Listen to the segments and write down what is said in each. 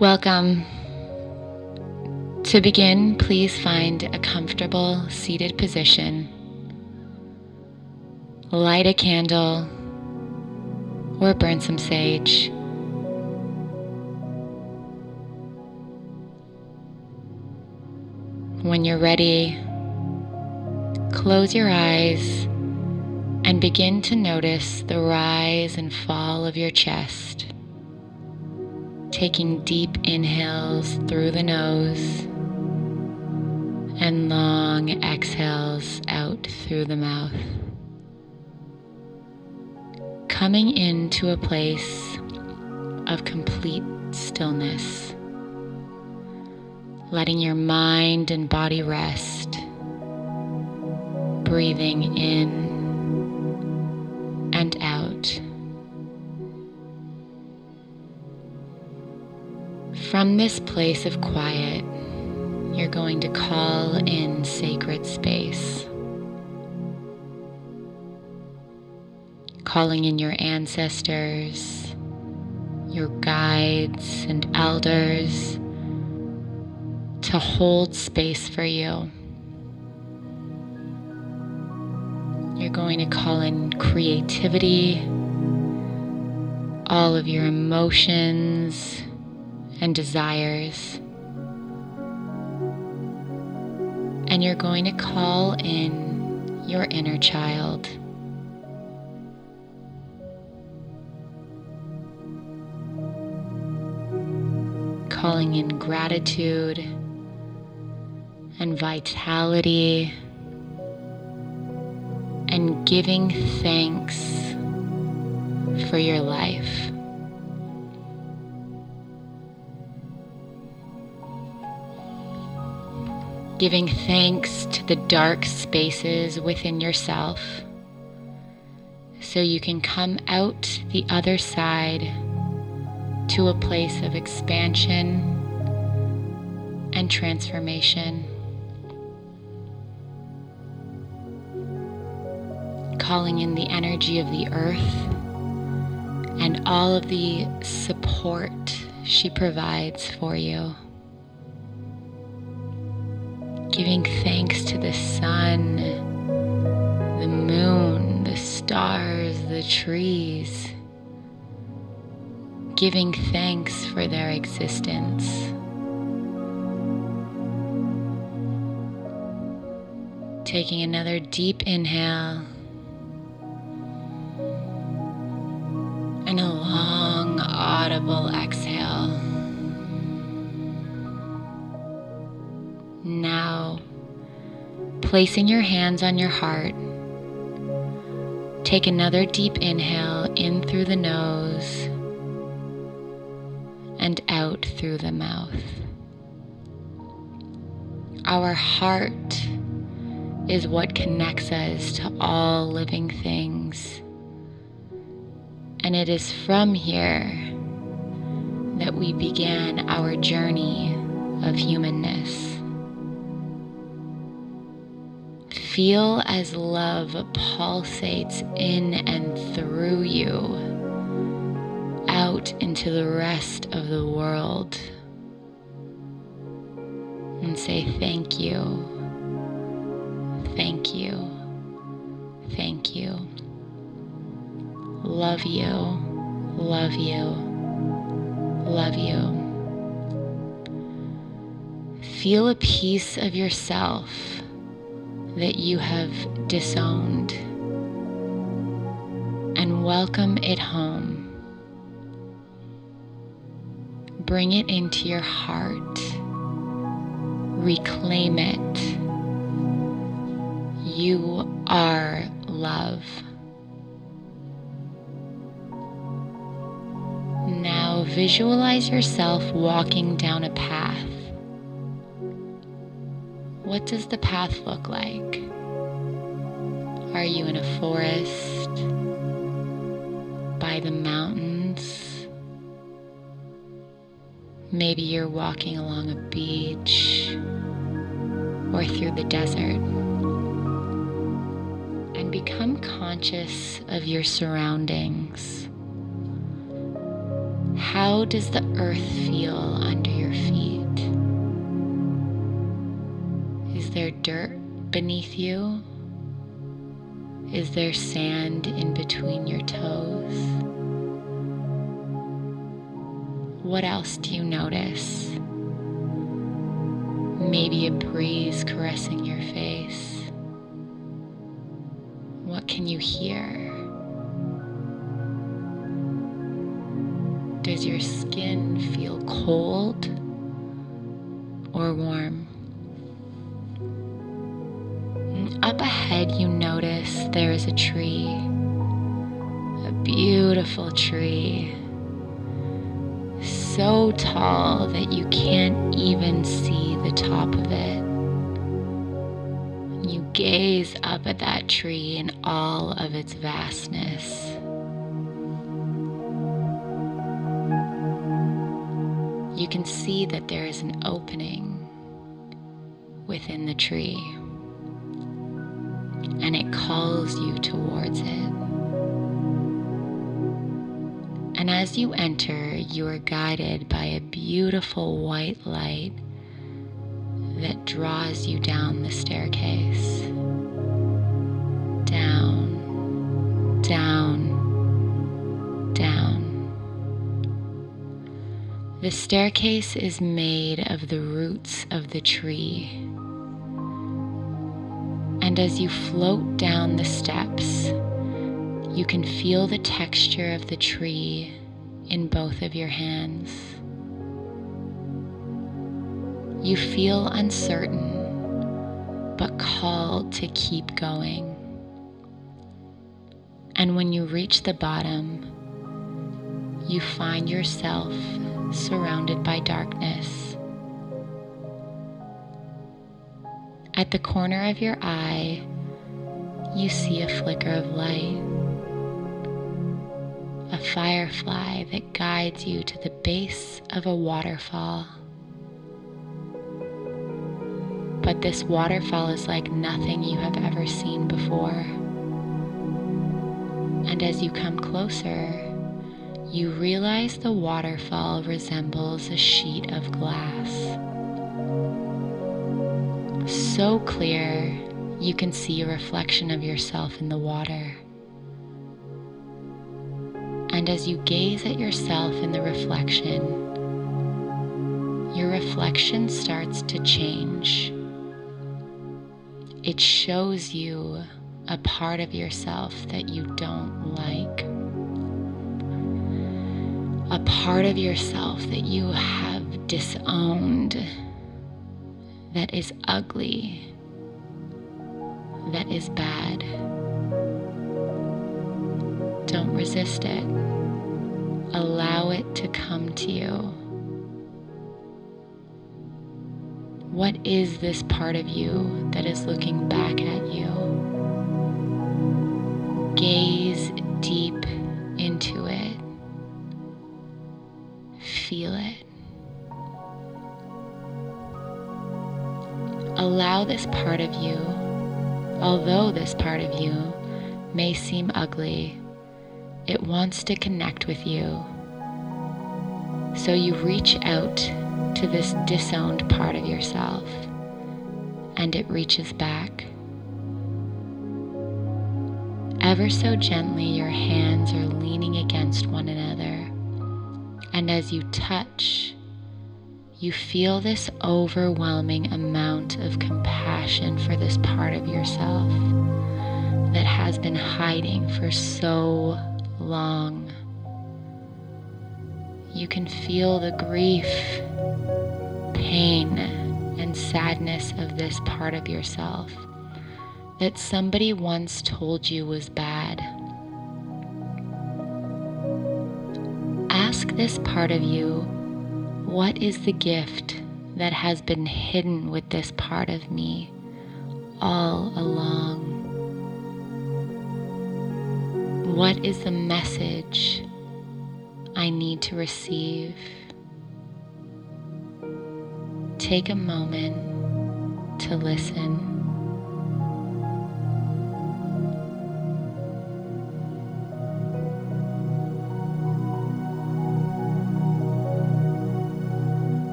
Welcome. To begin, please find a comfortable seated position. Light a candle or burn some sage. When you're ready, close your eyes and begin to notice the rise and fall of your chest. Taking deep inhales through the nose and long exhales out through the mouth. Coming into a place of complete stillness, letting your mind and body rest, breathing in From this place of quiet, you're going to call in sacred space. Calling in your ancestors, your guides and elders to hold space for you. You're going to call in creativity, all of your emotions and desires. And you're going to call in your inner child. Calling in gratitude and vitality and giving thanks for your life. Giving thanks to the dark spaces within yourself so you can come out the other side to a place of expansion and transformation. calling in the energy of the earth and all of the support she provides for you. Giving thanks to the sun, the moon, the stars, the trees. Giving thanks for their existence. Taking another deep inhale. and a long, audible exhale. Placing your hands on your heart, take another deep inhale in through the nose and out through the mouth. Our heart is what connects us to all living things. And it is from here that we began our journey of humanness. Feel as love pulsates in and through you out into the rest of the world. And say thank you, thank you, thank you love you, love you, love you. Feel a piece of yourself that you have disowned and welcome it home. Bring it into your heart. Reclaim it. You are love. Now visualize yourself walking down a path. What does the path look like? Are you in a forest? By the mountains? Maybe you're walking along a beach or through the desert. And become conscious of your surroundings How does the earth feel under your feet? There dirt beneath you? Is there sand in between your toes? What else do you notice? Maybe a breeze caressing your face. What can you hear? Does your skin feel cold or warm? Up ahead, you notice there is a tree, a beautiful tree, so tall that you can't even see the top of it. You gaze up at that tree in all of its vastness. You can see that there is an opening within the tree and it calls you towards it. And as you enter, you are guided by a beautiful white light that draws you down the staircase. Down, down, down. The staircase is made of the roots of the tree and as you float down the steps, you can feel the texture of the tree in both of your hands. You feel uncertain, but called to keep going. And when you reach the bottom, you find yourself surrounded by darkness. At the corner of your eye, you see a flicker of light, a firefly that guides you to the base of a waterfall. But this waterfall is like nothing you have ever seen before. And as you come closer, you realize the waterfall resembles a sheet of glass so clear you can see a reflection of yourself in the water. And as you gaze at yourself in the reflection, your reflection starts to change. It shows you a part of yourself that you don't like, a part of yourself that you have disowned that is ugly, that is bad. Don't resist it. Allow it to come to you. What is this part of you that is looking back at you? Gaze deep into it. Feel it. Allow this part of you, although this part of you may seem ugly, it wants to connect with you. So you reach out to this disowned part of yourself, and it reaches back. Ever so gently, your hands are leaning against one another, and as you touch, you feel this overwhelming amount of compassion for this part of yourself that has been hiding for so long. You can feel the grief, pain, and sadness of this part of yourself that somebody once told you was bad. Ask this part of you what is the gift that has been hidden with this part of me all along? What is the message I need to receive? Take a moment to listen.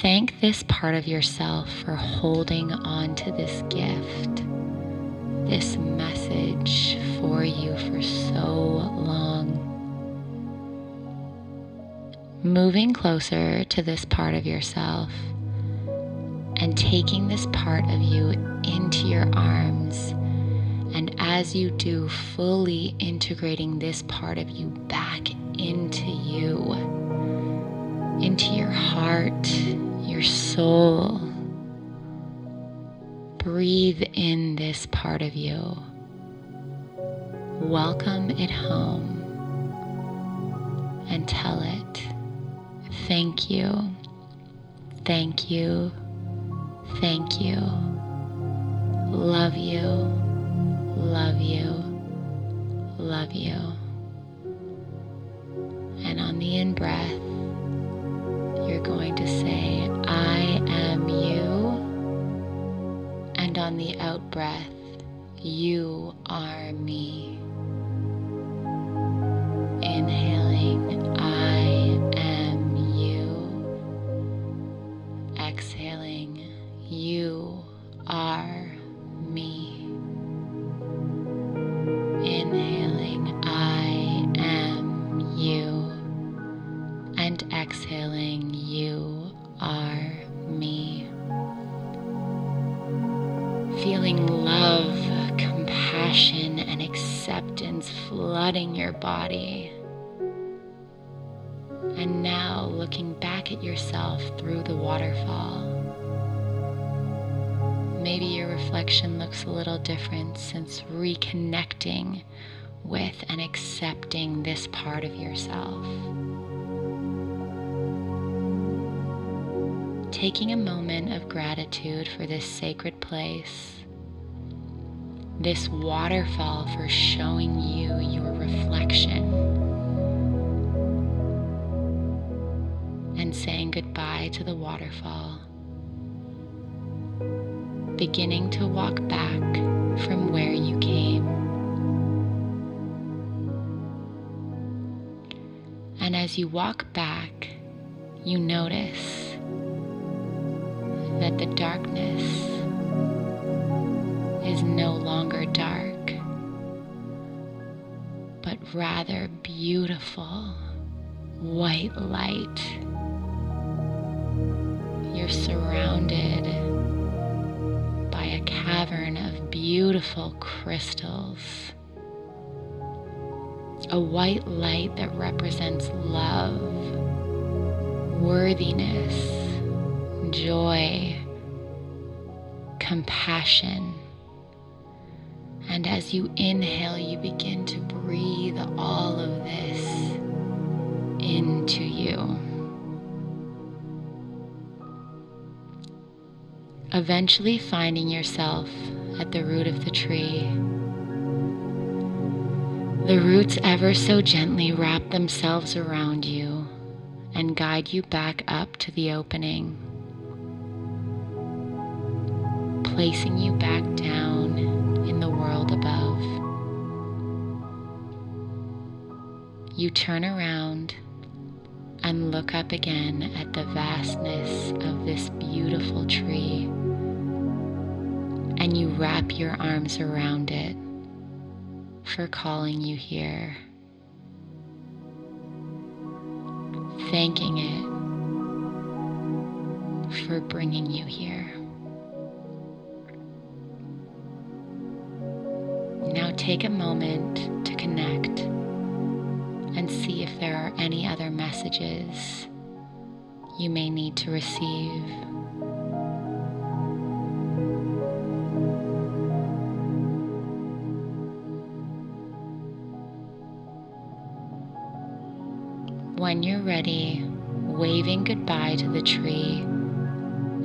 Thank this part of yourself for holding on to this gift, this message for you for so long. Moving closer to this part of yourself and taking this part of you into your arms. And as you do, fully integrating this part of you back into you, into your heart, your soul. Breathe in this part of you. Welcome it home and tell it, thank you, thank you, thank you, love you, love you, love you. And on the in breath, on the out breath, you are me. Your body. And now looking back at yourself through the waterfall. Maybe your reflection looks a little different since reconnecting with and accepting this part of yourself. Taking a moment of gratitude for this sacred place, this waterfall for showing you your reflection, and saying goodbye to the waterfall beginning to walk back from where you came. And as you walk back, you notice that the darkness is no longer dark, but rather beautiful white light. You're surrounded by a cavern of beautiful crystals. A white light that represents love, worthiness, joy, compassion. And as you inhale, you begin to breathe all of this into you. eventually finding yourself at the root of the tree. The roots ever so gently wrap themselves around you and guide you back up to the opening, placing you back down in the world above. You turn around and look up again at the vastness of this beautiful tree and you wrap your arms around it for calling you here, thanking it for bringing you here. Take a moment to connect and see if there are any other messages you may need to receive. when you're ready, waving goodbye to the tree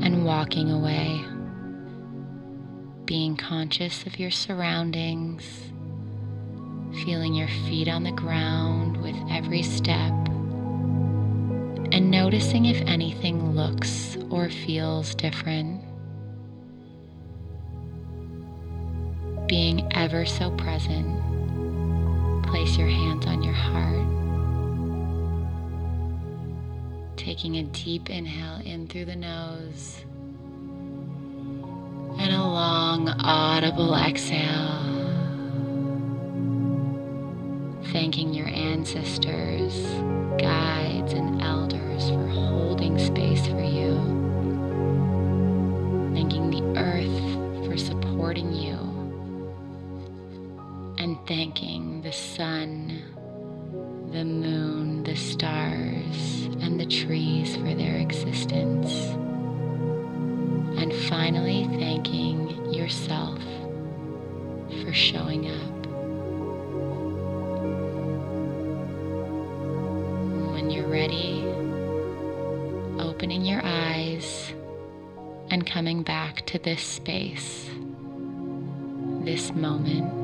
and walking away. Being conscious of your surroundings, feeling your feet on the ground with every step, and noticing if anything looks or feels different. Being ever so present, place your hands on your heart taking a deep inhale in through the nose long, audible exhale. Thanking your ancestors, guides, and elders for holding space for you. Thanking the earth for supporting you. And thanking the sun, the moon, the stars, and the trees for their existence. Finally, thanking yourself for showing up. When you're ready, opening your eyes and coming back to this space, this moment.